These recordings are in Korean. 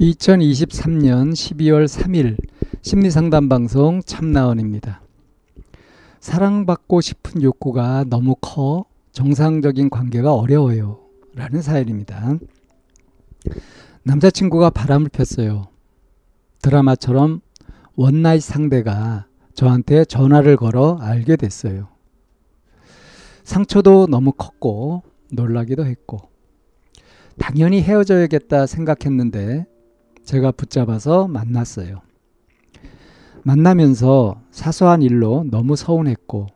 2023년 12월 3일 심리상담 방송 참나원입니다. 사랑받고 싶은 욕구가 너무 커 정상적인 관계가 어려워요. 라는 사연입니다. 남자친구가 바람을 폈어요. 드라마처럼 원나잇 상대가 저한테 전화를 걸어 알게 됐어요. 상처도 너무 컸고 놀라기도 했고 당연히 헤어져야겠다 생각했는데 제가 붙잡아서 만났어요. 만나면서 사소한 일로 너무 서운했고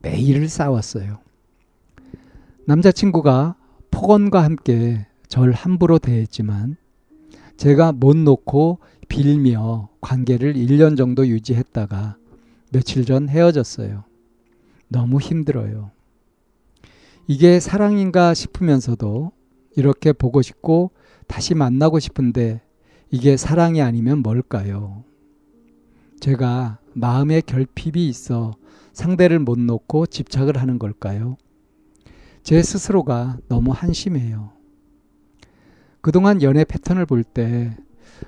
매일 싸웠어요. 남자친구가 폭언과 함께 절 함부로 대했지만 제가 못 놓고 빌며 관계를 1년 정도 유지했다가 며칠 전 헤어졌어요. 너무 힘들어요. 이게 사랑인가 싶으면서도 이렇게 보고 싶고 다시 만나고 싶은데 이게 사랑이 아니면 뭘까요? 제가 마음에 결핍이 있어 상대를 못 놓고 집착을 하는 걸까요? 제 스스로가 너무 한심해요. 그동안 연애 패턴을 볼 때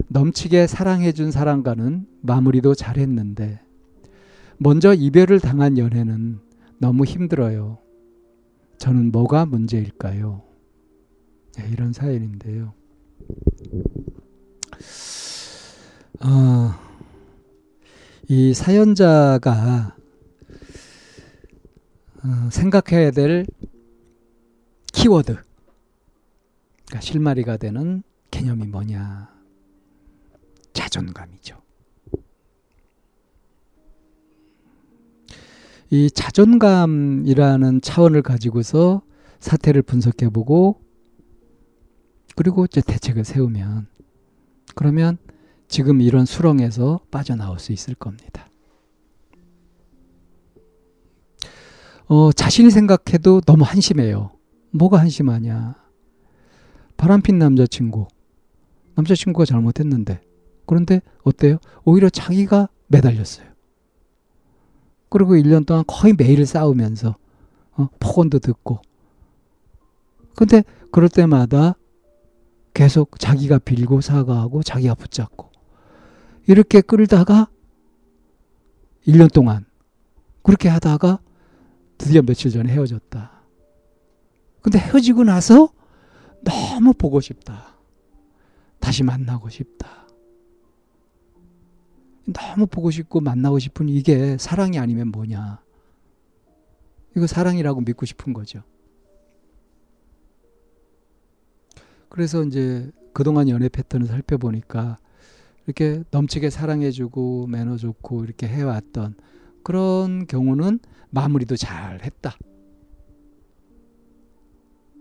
넘치게 사랑해준 사람과는 마무리도 잘했는데 먼저 이별을 당한 연애는 너무 힘들어요. 저는 뭐가 문제일까요? 네, 이런 사연인데요. 어, 이 사연자가 어, 생각해야 될 키워드, 그러니까 실마리가 되는 개념이 뭐냐? 자존감이죠. 이 자존감이라는 차원을 가지고서 사태를 분석해보고 그리고 이제 대책을 세우면 그러면 지금 이런 수렁에서 빠져나올 수 있을 겁니다. 어, 자신이 생각해도 너무 한심해요. 뭐가 한심하냐. 바람핀 남자친구. 남자친구가 잘못했는데. 그런데 어때요? 오히려 자기가 매달렸어요. 그리고 1년 동안 거의 매일 싸우면서 어, 폭언도 듣고. 근데 그럴 때마다 계속 자기가 빌고 사과하고 자기가 붙잡고 이렇게 끌다가 1년 동안 그렇게 하다가 드디어 며칠 전에 헤어졌다. 근데 헤어지고 나서 너무 보고 싶다. 다시 만나고 싶다. 너무 보고 싶고 만나고 싶은 이게 사랑이 아니면 뭐냐. 이거 사랑이라고 믿고 싶은 거죠. 그래서 이제 그동안 연애 패턴을 살펴보니까 이렇게 넘치게 사랑해주고 매너 좋고 이렇게 해왔던 그런 경우는 마무리도 잘 했다.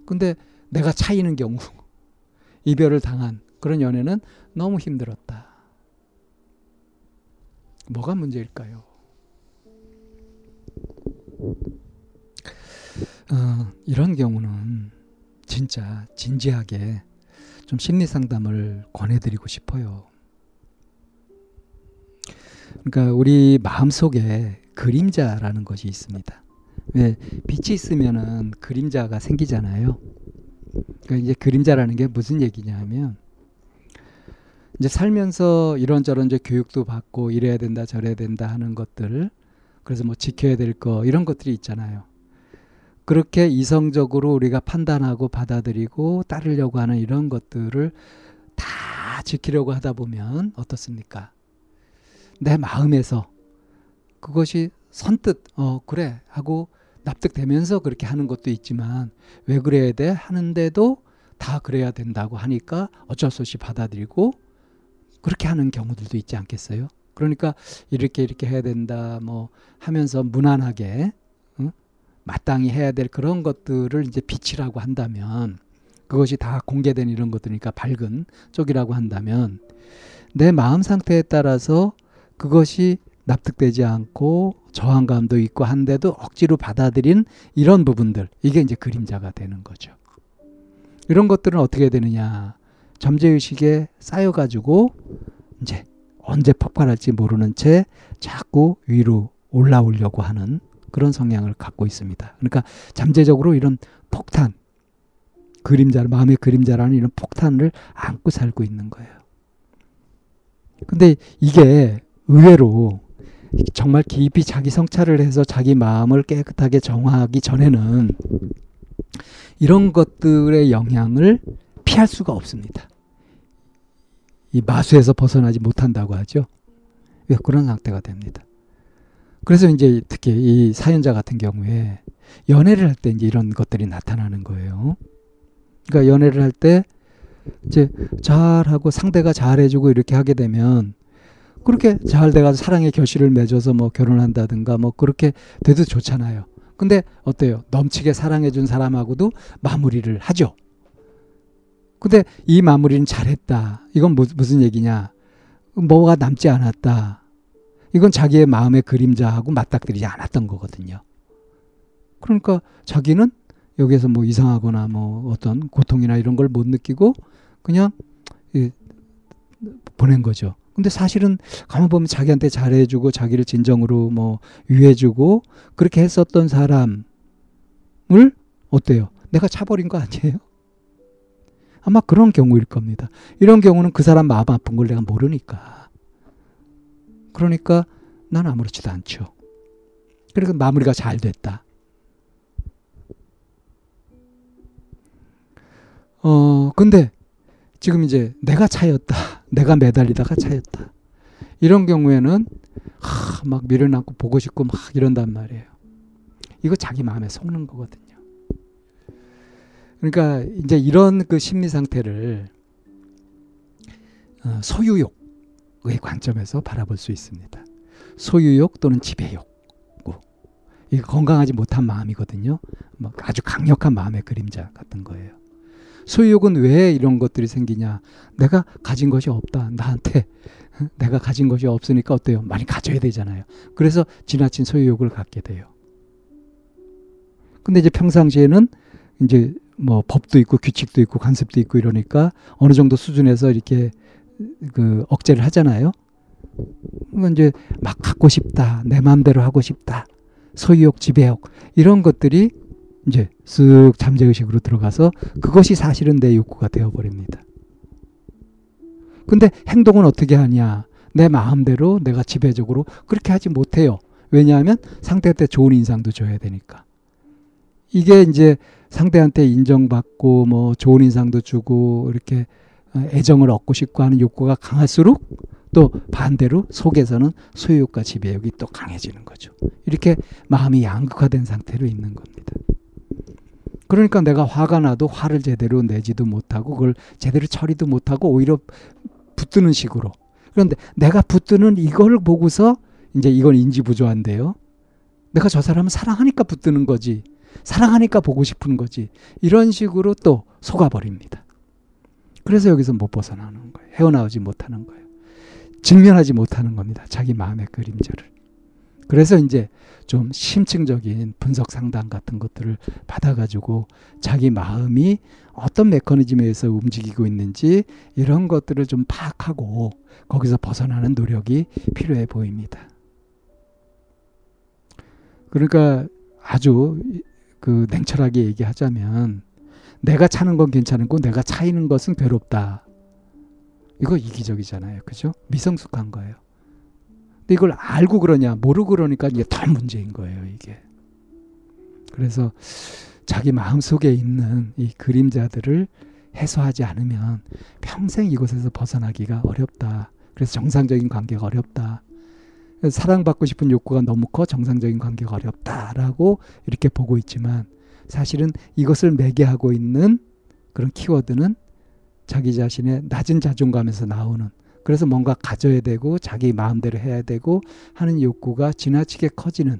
근데 내가 차이는 경우, 이별을 당한 그런 연애는 너무 힘들었다. 뭐가 문제일까요? 어, 이런 경우는 진짜 진지하게 좀 심리 상담을 권해드리고 싶어요. 그러니까 우리 마음 속에 그림자라는 것이 있습니다. 왜 빛이 있으면은 그림자가 생기잖아요. 그러니까 이제 그림자라는 게 무슨 얘기냐면 이제 살면서 이런저런 이제 교육도 받고 이래야 된다 저래야 된다 하는 것들 그래서 뭐 지켜야 될 거 이런 것들이 있잖아요. 그렇게 이성적으로 우리가 판단하고 받아들이고 따르려고 하는 이런 것들을 다 지키려고 하다 보면 어떻습니까? 내 마음에서 그것이 선뜻 어 그래 하고 납득되면서 그렇게 하는 것도 있지만 왜 그래야 돼 하는데도 다 그래야 된다고 하니까 어쩔 수 없이 받아들이고 그렇게 하는 경우들도 있지 않겠어요? 그러니까 이렇게 이렇게 해야 된다 뭐 하면서 무난하게 응? 마땅히 해야 될 그런 것들을 이제 빛이라고 한다면 그것이 다 공개된 이런 것들이니까 밝은 쪽이라고 한다면 내 마음 상태에 따라서 그것이 납득되지 않고 저항감도 있고 한데도 억지로 받아들인 이런 부분들 이게 이제 그림자가 되는 거죠. 이런 것들은 어떻게 되느냐 잠재의식에 쌓여가지고 이제 언제 폭발할지 모르는 채 자꾸 위로 올라오려고 하는 그런 성향을 갖고 있습니다. 그러니까 잠재적으로 이런 폭탄, 그림자, 마음의 그림자라는 이런 폭탄을 안고 살고 있는 거예요. 근데 이게 의외로 정말 깊이 자기 성찰을 해서 자기 마음을 깨끗하게 정화하기 전에는 이런 것들의 영향을 피할 수가 없습니다. 이 마수에서 벗어나지 못한다고 하죠. 그런 상태가 됩니다. 그래서 이제 특히 이 사연자 같은 경우에 연애를 할 때 이제 이런 것들이 나타나는 거예요. 그러니까 연애를 할 때 이제 잘하고 상대가 잘해주고 이렇게 하게 되면 그렇게 잘 돼가서 사랑의 결실을 맺어서 뭐 결혼한다든가 뭐 그렇게 돼도 좋잖아요. 근데 어때요? 넘치게 사랑해준 사람하고도 마무리를 하죠. 근데 이 마무리는 잘했다. 이건 무슨 얘기냐? 뭐가 남지 않았다. 이건 자기의 마음의 그림자하고 맞닥뜨리지 않았던 거거든요. 그러니까 자기는 여기에서 뭐 이상하거나 뭐 어떤 고통이나 이런 걸 못 느끼고 그냥 보낸 거죠. 근데 사실은 가만 보면 자기한테 잘해주고 자기를 진정으로 뭐 위해주고 그렇게 했었던 사람을 어때요? 내가 차버린 거 아니에요? 아마 그런 경우일 겁니다. 이런 경우는 그 사람 마음 아픈 걸 내가 모르니까. 그러니까 난 아무렇지도 않죠. 그러니까 마무리가 잘 됐다. 어, 근데 지금 이제 내가 차였다. 내가 매달리다가 차였다. 이런 경우에는 하, 막 안고 보고 싶고 막 이런단 말이에요. 이거 자기 마음에 속는 거거든요. 그러니까 이제 이런 그 심리 상태를 어, 소유욕의 관점에서 바라볼 수 있습니다. 소유욕 또는 지배욕. 이 건강하지 못한 마음이거든요. 아주 강력한 마음의 그림자 같은 거예요. 소유욕은 왜 이런 것들이 생기냐? 내가 가진 것이 없다. 나한테 내가 가진 것이 없으니까 어때요? 많이 가져야 되잖아요. 그래서 지나친 소유욕을 갖게 돼요. 근데 이제 평상시에는 이제 뭐 법도 있고 규칙도 있고 관습도 있고 이러니까 어느 정도 수준에서 이렇게 그 억제를 하잖아요. 이제 막 갖고 싶다, 내 마음대로 하고 싶다, 소유욕, 지배욕 이런 것들이 이제 쓱 잠재의식으로 들어가서 그것이 사실은 내 욕구가 되어버립니다. 근데 행동은 어떻게 하냐? 내 마음대로 내가 지배적으로 그렇게 하지 못해요. 왜냐하면 상대한테 좋은 인상도 줘야 되니까. 이게 이제 상대한테 인정받고 뭐 좋은 인상도 주고 이렇게 애정을 얻고 싶고 하는 욕구가 강할수록 또 반대로 속에서는 소유욕과 지배욕이 또 강해지는 거죠. 이렇게 마음이 양극화된 상태로 있는 겁니다. 그러니까 내가 화가 나도 화를 제대로 내지도 못하고 그걸 제대로 처리도 못하고 오히려 붙드는 식으로. 그런데 내가 붙드는 이걸 보고서 이제 이건 인지 부조한데요. 내가 저 사람을 사랑하니까 붙드는 거지. 사랑하니까 보고 싶은 거지. 이런 식으로 또 속아버립니다. 그래서 여기서 못 벗어나는 거예요. 헤어나오지 못하는 거예요. 직면하지 못하는 겁니다. 자기 마음의 그림자를. 그래서 이제 좀 심층적인 분석 상담 같은 것들을 받아가지고 자기 마음이 어떤 메커니즘에 서 움직이고 있는지 이런 것들을 좀 파악하고 거기서 벗어나는 노력이 필요해 보입니다. 그러니까 아주 그 냉철하게 얘기하자면 내가 차는 건 괜찮고 내가 차이는 것은 괴롭다. 이거 이기적이잖아요. 그죠? 미성숙한 거예요. 근데 이걸 알고 그러냐, 모르고 그러니까 이게 더 문제인 거예요, 이게. 그래서 자기 마음 속에 있는 이 그림자들을 해소하지 않으면 평생 이곳에서 벗어나기가 어렵다. 그래서 정상적인 관계가 어렵다. 사랑받고 싶은 욕구가 너무 커 정상적인 관계가 어렵다라고 이렇게 보고 있지만 사실은 이것을 매개하고 있는 그런 키워드는 자기 자신의 낮은 자존감에서 나오는 그래서 뭔가 가져야 되고 자기 마음대로 해야 되고 하는 욕구가 지나치게 커지는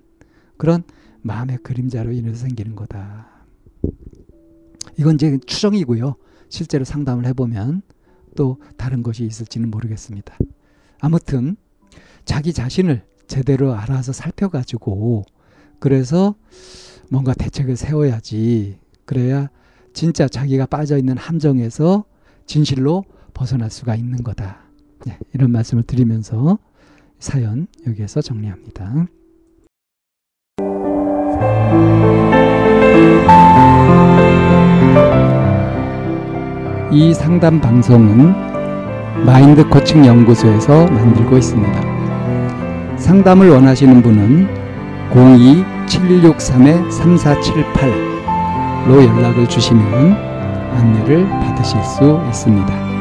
그런 마음의 그림자로 인해서 생기는 거다. 이건 이제 추정이고요. 실제로 상담을 해보면 또 다른 것이 있을지는 모르겠습니다. 아무튼 자기 자신을 제대로 알아서 살펴가지고 그래서 뭔가 대책을 세워야지. 그래야 진짜 자기가 빠져 있는 함정에서 진실로 벗어날 수가 있는 거다. 네, 이런 말씀을 드리면서 사연 여기에서 정리합니다. 이 상담 방송은 마인드 코칭 연구소에서 만들고 있습니다. 상담을 원하시는 분은 02-763-3478로 연락을 주시면 안내를 받으실 수 있습니다.